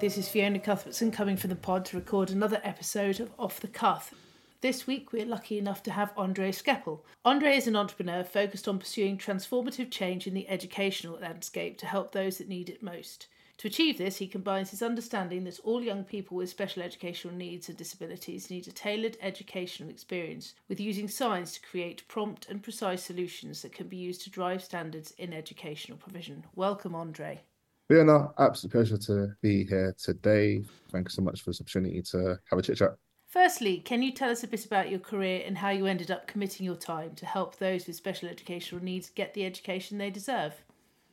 This is Fiona Cuthbertson coming from the pod to record another episode of Off the Cuff. This week, we're lucky enough to have Andre Skepple. Andre is an entrepreneur focused on pursuing transformative change in the educational landscape to help those that need it most. To achieve this, he combines his understanding that all young people with special educational needs and disabilities need a tailored educational experience with using science to create prompt and precise solutions that can be used to drive standards in educational provision. Welcome, Andre. Fiona, absolute pleasure to be here today. Thank you so much for this opportunity to have a chit chat. Firstly, can you tell us a bit about your career and how you ended up committing your time to help those with special educational needs get the education they deserve?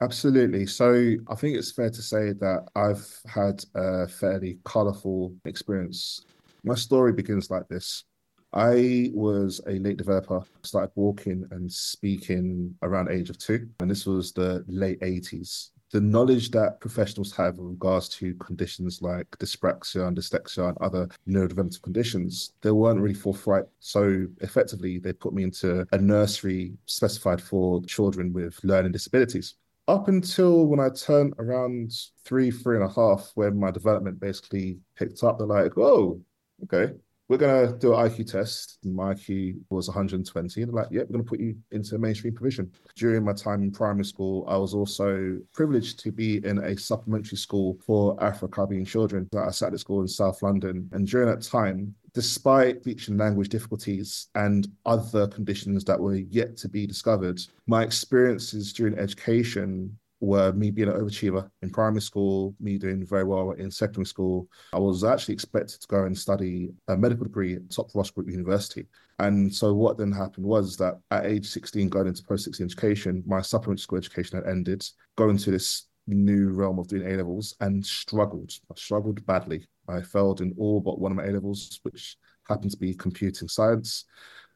Absolutely. So I think it's fair to say that I've had a fairly colourful experience. My story begins like this. I was a late developer, started walking and speaking around age of two, and this was the late 80s the knowledge that professionals have in regards to conditions like dyspraxia and dyslexia and other neurodevelopmental conditions, they weren't really forthright. So effectively, they put me into a nursery specified for children with learning disabilities. Up until when I turned around three, three and a half, when my development basically picked up, they're like, oh, okay, we're going to do an IQ test. My IQ was 120. And like, yeah, we're going to put you into mainstream provision. During my time in primary school, I was also privileged to be in a supplementary school for Afro-Caribbean children. I sat at school in South London. And during that time, despite speech and language difficulties and other conditions that were yet to be discovered, my experiences during education were me being an overachiever in primary school, me doing very well in secondary school. I was actually expected to go and study a medical degree at Top Russell Group University. And so what then happened was that at age 16, going into post 16 education, my supplementary school education had ended, going to this new realm of doing A levels and struggled. I struggled badly. I failed in all but one of my A levels, which happened to be computing science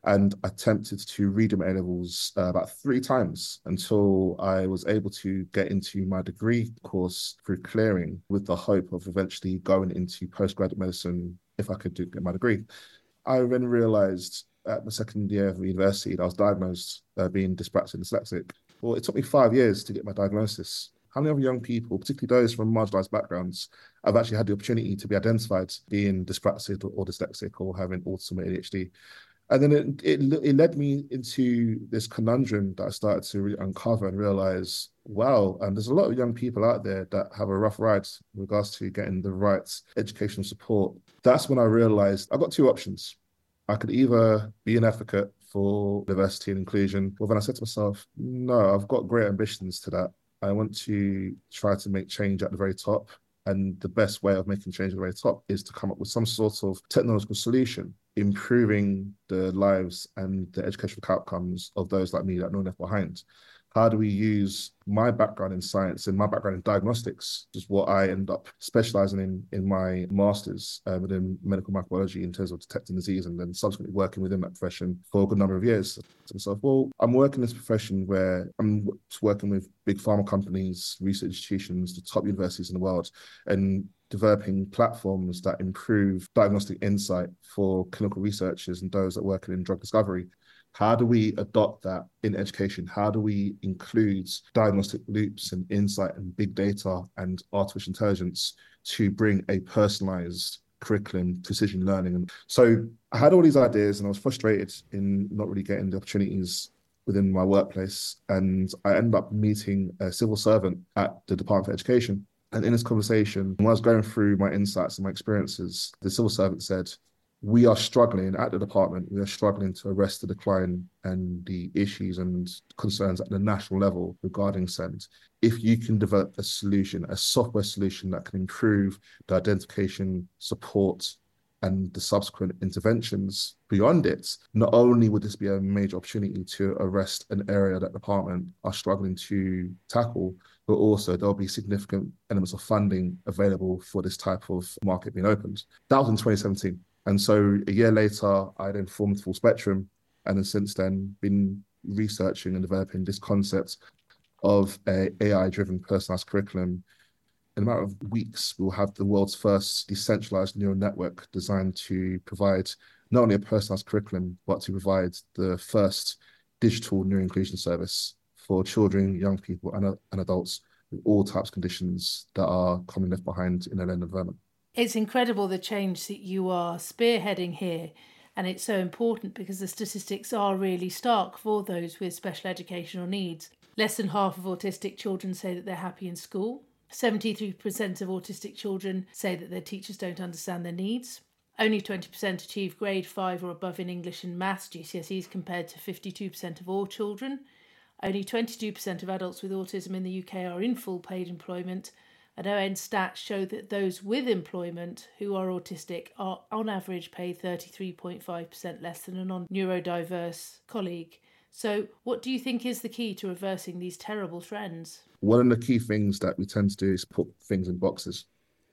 and attempted to read my A levels uh, about three times until I was able to get into my degree course through clearing with the hope of eventually going into postgraduate medicine if I could do, get my degree. I then realized at my second year of university that I was diagnosed uh, being dyspraxic and dyslexic. Well, it took me five years to get my diagnosis. How many other young people, particularly those from marginalized backgrounds, have actually had the opportunity to be identified being dyspraxic or dyslexic or having autism or ADHD? And then it, it it led me into this conundrum that I started to really uncover and realize, wow, and there's a lot of young people out there that have a rough ride in regards to getting the right educational support. That's when I realized I've got two options. I could either be an advocate for diversity and inclusion, or then I said to myself, no, I've got great ambitions to that. I want to try to make change at the very top. And the best way of making change at the very top is to come up with some sort of technological solution improving the lives and the educational outcomes of those like me that are left behind. How do we use my background in science and my background in diagnostics, just what I end up specializing in in my master's uh, within medical microbiology in terms of detecting disease and then subsequently working within that profession for a good number of years. To myself, well, I'm working in this profession where I'm working with big pharma companies, research institutions, the top universities in the world, and developing platforms that improve diagnostic insight for clinical researchers and those that work in drug discovery. How do we adopt that in education? How do we include diagnostic loops and insight and big data and artificial intelligence to bring a personalized curriculum, precision learning? And so I had all these ideas and I was frustrated in not really getting the opportunities within my workplace. And I ended up meeting a civil servant at the Department for Education and in this conversation, when I was going through my insights and my experiences, the civil servant said, we are struggling at the department, we are struggling to arrest the decline and the issues and concerns at the national level regarding SEND. If you can develop a solution, a software solution that can improve the identification, support, and the subsequent interventions beyond it, not only would this be a major opportunity to arrest an area that the department are struggling to tackle, but also there'll be significant elements of funding available for this type of market being opened. That was in 2017. And so a year later, I then formed FullSpektrum, and then since then been researching and developing this concept of a AI-driven personalized curriculum. In a matter of weeks, we'll have the world's first decentralized neural network designed to provide not only a personalized curriculum, but to provide the first digital neuroinclusion service for children, young people, and, and adults all types of conditions that are commonly left behind in a learning environment. It's incredible the change that you are spearheading here. And it's so important because the statistics are really stark for those with special educational needs. Less than half of autistic children say that they're happy in school. 73% of autistic children say that their teachers don't understand their needs. Only 20% achieve grade 5 or above in English and Maths GCSEs compared to 52% of all children. Only 22% of adults with autism in the UK are in full paid employment, and ON stats show that those with employment who are autistic are on average paid 33.5% less than a non neurodiverse colleague. So, what do you think is the key to reversing these terrible trends? One of the key things that we tend to do is put things in boxes.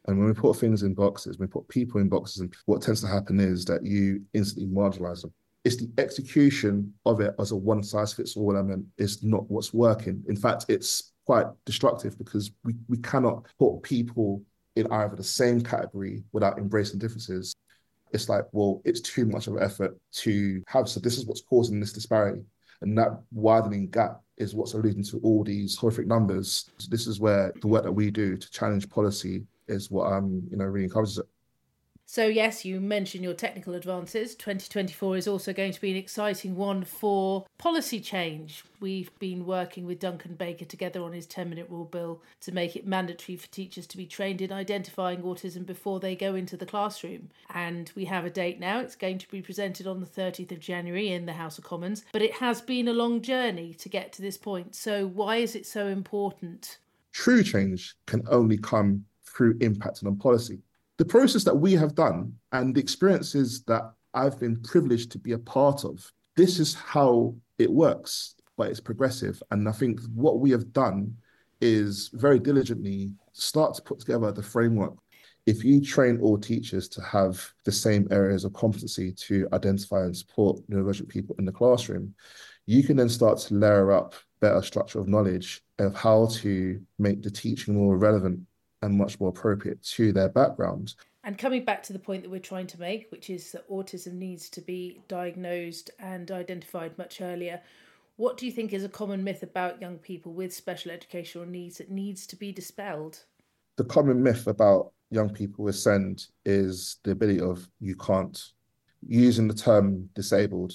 And when we put things in boxes, we put people in boxes, and what tends to happen is that you instantly marginalize them. It's the execution of it as a one size fits all element is not what's working. In fact, it's quite destructive because we, we cannot put people in either the same category without embracing differences. It's like, well, it's too much of an effort to have. So this is what's causing this disparity. And that widening gap is what's alluding to all these horrific numbers. So this is where the work that we do to challenge policy is what I'm, you know, really encourages it. So, yes, you mentioned your technical advances. 2024 is also going to be an exciting one for policy change. We've been working with Duncan Baker together on his 10 minute rule bill to make it mandatory for teachers to be trained in identifying autism before they go into the classroom. And we have a date now. It's going to be presented on the 30th of January in the House of Commons. But it has been a long journey to get to this point. So, why is it so important? True change can only come through impacting on policy the process that we have done and the experiences that I've been privileged to be a part of, this is how it works, but it's progressive. And I think what we have done is very diligently start to put together the framework. If you train all teachers to have the same areas of competency to identify and support neurodivergent people in the classroom, you can then start to layer up better structure of knowledge of how to make the teaching more relevant and much more appropriate to their background. And coming back to the point that we're trying to make, which is that autism needs to be diagnosed and identified much earlier, what do you think is a common myth about young people with special educational needs that needs to be dispelled? The common myth about young people with SEND is the ability of you can't. Using the term disabled,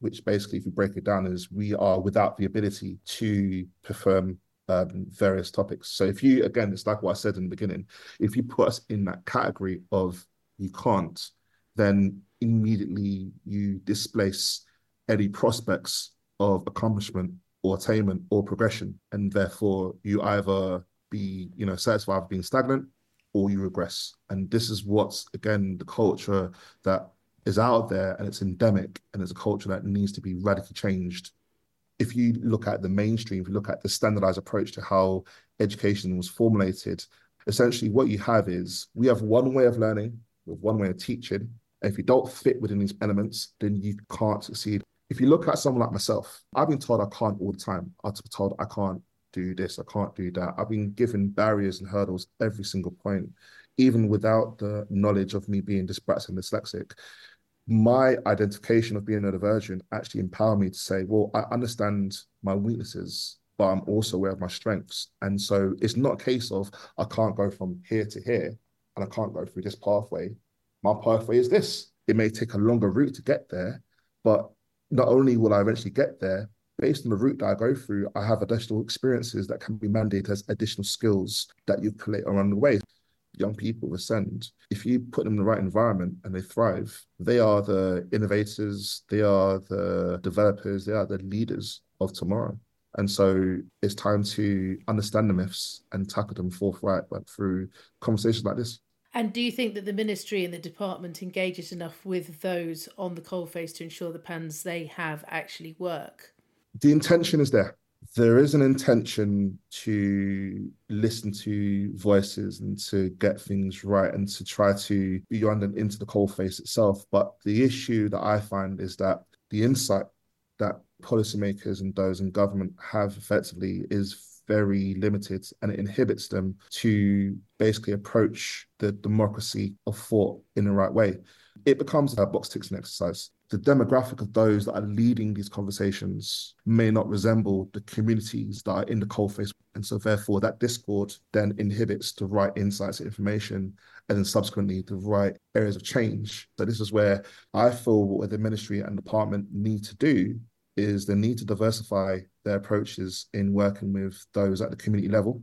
which basically, if you break it down, is we are without the ability to perform um, various topics. So if you, again, it's like what I said in the beginning, if you put us in that category of you can't, then immediately you displace any prospects of accomplishment or attainment or progression. And therefore you either be, you know, satisfied with being stagnant or you regress. And this is what's, again, the culture that is out there and it's endemic and it's a culture that needs to be radically changed if you look at the mainstream, if you look at the standardized approach to how education was formulated, essentially what you have is we have one way of learning with one way of teaching. If you don't fit within these elements, then you can't succeed. If you look at someone like myself, I've been told I can't all the time. I've been told I can't do this, I can't do that. I've been given barriers and hurdles every single point, even without the knowledge of me being dyspraxic and dyslexic my identification of being a virgin actually empowered me to say, well, I understand my weaknesses, but I'm also aware of my strengths. And so it's not a case of I can't go from here to here and I can't go through this pathway. My pathway is this. It may take a longer route to get there, but not only will I eventually get there, based on the route that I go through, I have additional experiences that can be mandated as additional skills that you collect along the way young people SEND, if you put them in the right environment and they thrive, they are the innovators, they are the developers, they are the leaders of tomorrow. And so it's time to understand the myths and tackle them forthright but through conversations like this. And do you think that the ministry and the department engages enough with those on the coalface to ensure the plans they have actually work? The intention is there there is an intention to listen to voices and to get things right and to try to beyond and into the coal face itself. But the issue that I find is that the insight that policymakers and those in government have effectively is very limited and it inhibits them to basically approach the democracy of thought in the right way. It becomes a box ticking exercise the demographic of those that are leading these conversations may not resemble the communities that are in the coalface. And so, therefore, that discord then inhibits the right insights and information, and then subsequently the right areas of change. So, this is where I feel what the ministry and department need to do is they need to diversify their approaches in working with those at the community level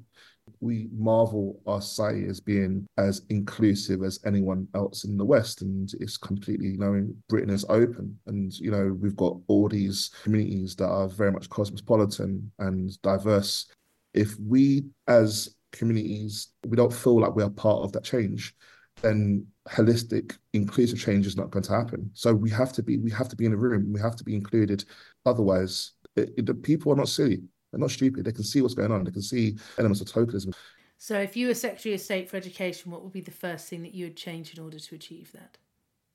we marvel our society as being as inclusive as anyone else in the West, and it's completely, you know, Britain is open, and you know, we've got all these communities that are very much cosmopolitan and diverse. If we as communities we don't feel like we are part of that change, then holistic, inclusive change is not going to happen. So we have to be, we have to be in the room, we have to be included. Otherwise, it, it, the people are not silly they're not stupid. They can see what's going on. They can see elements of tokenism. So, if you were Secretary of State for Education, what would be the first thing that you would change in order to achieve that?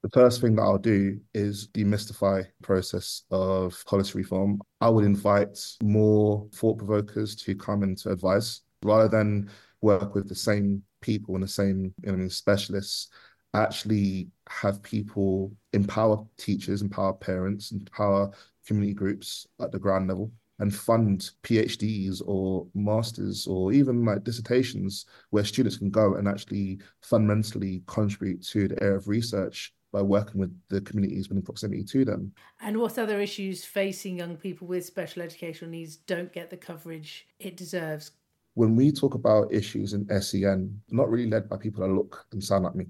The first thing that I'll do is demystify process of policy reform. I would invite more thought provokers to come and to advise rather than work with the same people and the same you know, specialists. Actually, have people empower teachers, empower parents, empower community groups at the ground level and fund PhDs or masters or even like dissertations where students can go and actually fundamentally contribute to the area of research by working with the communities within proximity to them. And what other issues facing young people with special educational needs don't get the coverage it deserves? When we talk about issues in SEN, not really led by people that look and sound like me.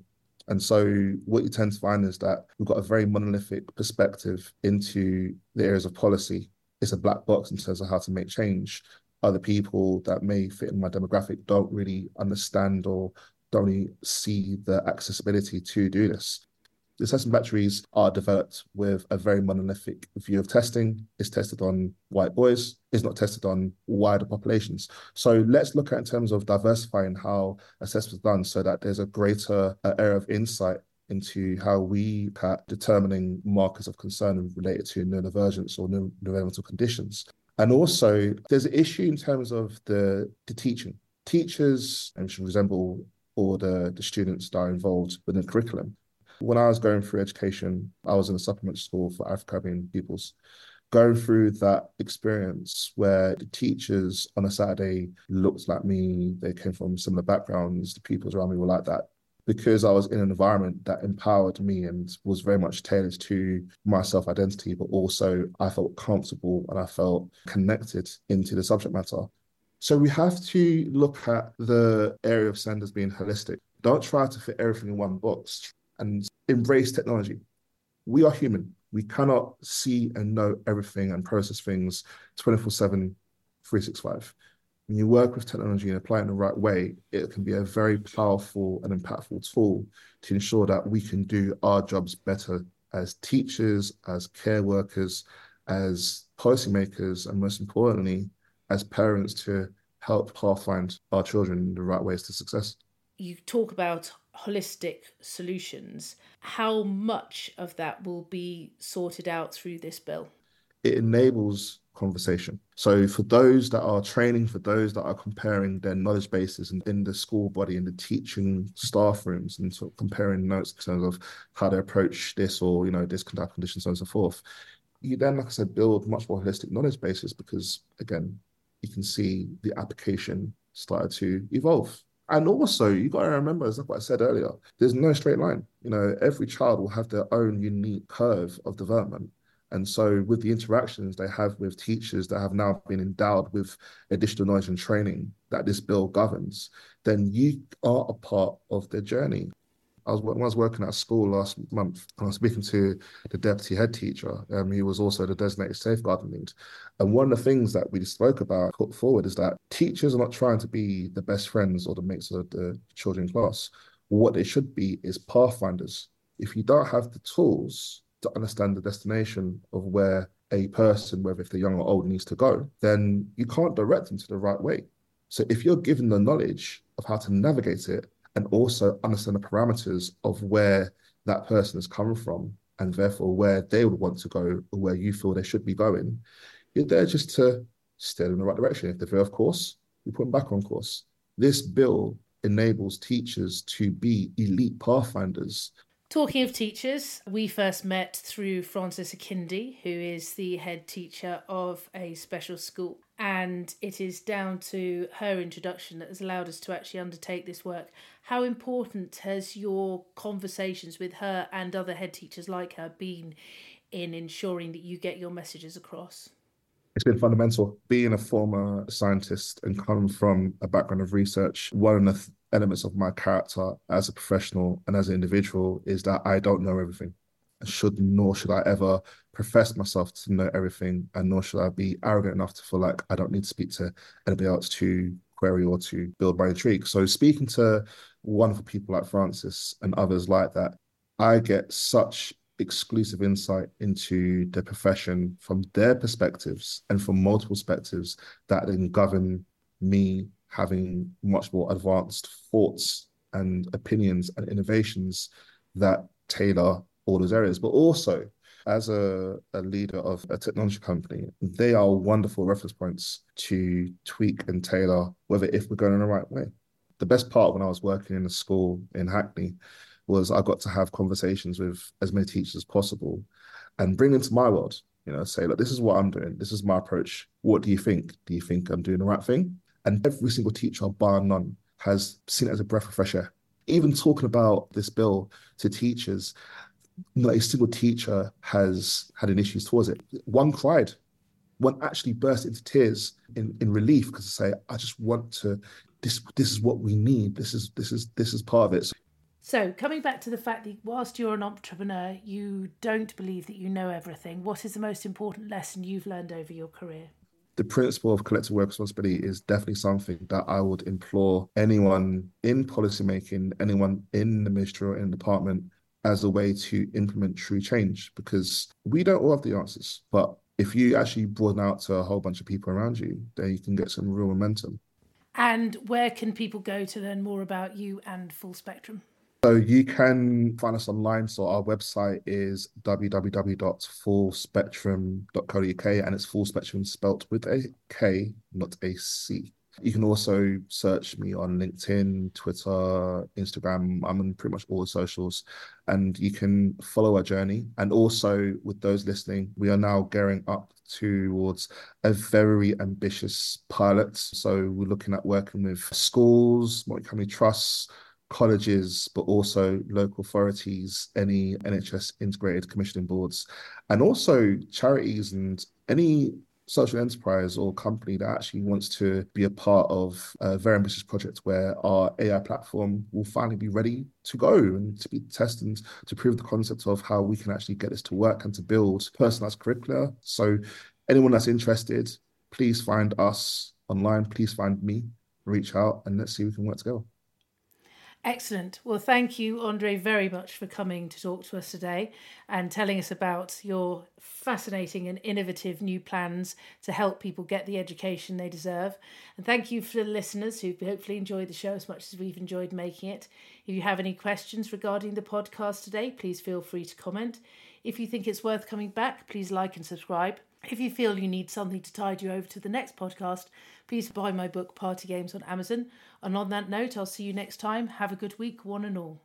And so what you tend to find is that we've got a very monolithic perspective into the areas of policy it's a black box in terms of how to make change. Other people that may fit in my demographic don't really understand or don't really see the accessibility to do this. The assessment batteries are developed with a very monolithic view of testing. It's tested on white boys, it's not tested on wider populations. So let's look at in terms of diversifying how assessments done so that there's a greater uh, area of insight into how we at determining markers of concern related to neurodivergence or neurodevelopmental conditions. And also, there's an issue in terms of the, the teaching. Teachers and should resemble all the, the students that are involved within the curriculum. When I was going through education, I was in a supplement school for African pupils. Going through that experience where the teachers on a Saturday looked like me, they came from similar backgrounds, the pupils around me were like that because I was in an environment that empowered me and was very much tailored to my self identity, but also I felt comfortable and I felt connected into the subject matter. So we have to look at the area of SEND as being holistic. Don't try to fit everything in one box and embrace technology. We are human. We cannot see and know everything and process things 24 7, 365 when you work with technology and apply it in the right way, it can be a very powerful and impactful tool to ensure that we can do our jobs better as teachers, as care workers, as policymakers, and most importantly, as parents to help pathfind our children in the right ways to success. You talk about holistic solutions. How much of that will be sorted out through this bill? It enables conversation. So for those that are training, for those that are comparing their knowledge bases in, in the school body, in the teaching staff rooms, and sort of comparing notes in terms of how to approach this or you know this conduct condition, so on and so forth, you then, like I said, build much more holistic knowledge bases because again, you can see the application started to evolve. And also, you got to remember, as like what I said earlier, there's no straight line. You know, every child will have their own unique curve of development. And so, with the interactions they have with teachers that have now been endowed with additional knowledge and training that this bill governs, then you are a part of their journey. I was when I was working at school last month, and I was speaking to the deputy head teacher. Um, he was also the designated safeguarding lead, and one of the things that we spoke about, put forward, is that teachers are not trying to be the best friends or the mates of the children class. What they should be is pathfinders. If you don't have the tools to understand the destination of where a person, whether if they're young or old, needs to go, then you can't direct them to the right way. So if you're given the knowledge of how to navigate it and also understand the parameters of where that person is coming from and therefore where they would want to go or where you feel they should be going, you're there just to steer them in the right direction. If they're off course, you put them back on course. This bill enables teachers to be elite pathfinders Talking of teachers, we first met through Frances Akindi, who is the head teacher of a special school. and it is down to her introduction that has allowed us to actually undertake this work. How important has your conversations with her and other head teachers like her been in ensuring that you get your messages across? It's been fundamental. Being a former scientist and coming from a background of research, one of the elements of my character as a professional and as an individual is that I don't know everything. Should nor should I ever profess myself to know everything, and nor should I be arrogant enough to feel like I don't need to speak to anybody else to query or to build my intrigue. So speaking to wonderful people like Frances and others like that, I get such exclusive insight into the profession from their perspectives and from multiple perspectives that then govern me having much more advanced thoughts and opinions and innovations that tailor all those areas. But also, as a, a leader of a technology company, they are wonderful reference points to tweak and tailor whether if we're going in the right way. The best part when I was working in a school in Hackney was I got to have conversations with as many teachers as possible and bring into my world, you know, say, look, this is what I'm doing. This is my approach. What do you think? Do you think I'm doing the right thing? And every single teacher, bar none, has seen it as a breath of fresh air. Even talking about this bill to teachers, not a single teacher has had an issue towards it. One cried. One actually burst into tears in, in relief because they say, I just want to this this is what we need. This is this is this is part of it. So so, coming back to the fact that whilst you're an entrepreneur, you don't believe that you know everything, what is the most important lesson you've learned over your career? The principle of collective work responsibility is definitely something that I would implore anyone in policymaking, anyone in the ministry or in the department as a way to implement true change because we don't all have the answers. But if you actually broaden out to a whole bunch of people around you, then you can get some real momentum. And where can people go to learn more about you and FullSpektrum? So you can find us online. So our website is www.fullspektrum.co.uk and it's full spectrum spelt with a K, not a C. You can also search me on LinkedIn, Twitter, Instagram. I'm on pretty much all the socials, and you can follow our journey. And also, with those listening, we are now gearing up towards a very ambitious pilot. So we're looking at working with schools, multi-academy trusts, colleges, but also local authorities, any NHS integrated commissioning boards, and also charities and any social enterprise or company that actually wants to be a part of a very ambitious project where our AI platform will finally be ready to go and to be tested to prove the concept of how we can actually get this to work and to build personalized curricula. So anyone that's interested, please find us online, please find me, reach out and let's see if we can work together. Excellent. Well, thank you, Andre, very much for coming to talk to us today and telling us about your fascinating and innovative new plans to help people get the education they deserve. And thank you for the listeners who hopefully enjoyed the show as much as we've enjoyed making it. If you have any questions regarding the podcast today, please feel free to comment. If you think it's worth coming back, please like and subscribe. If you feel you need something to tide you over to the next podcast, please buy my book Party Games on Amazon. And on that note, I'll see you next time. Have a good week, one and all.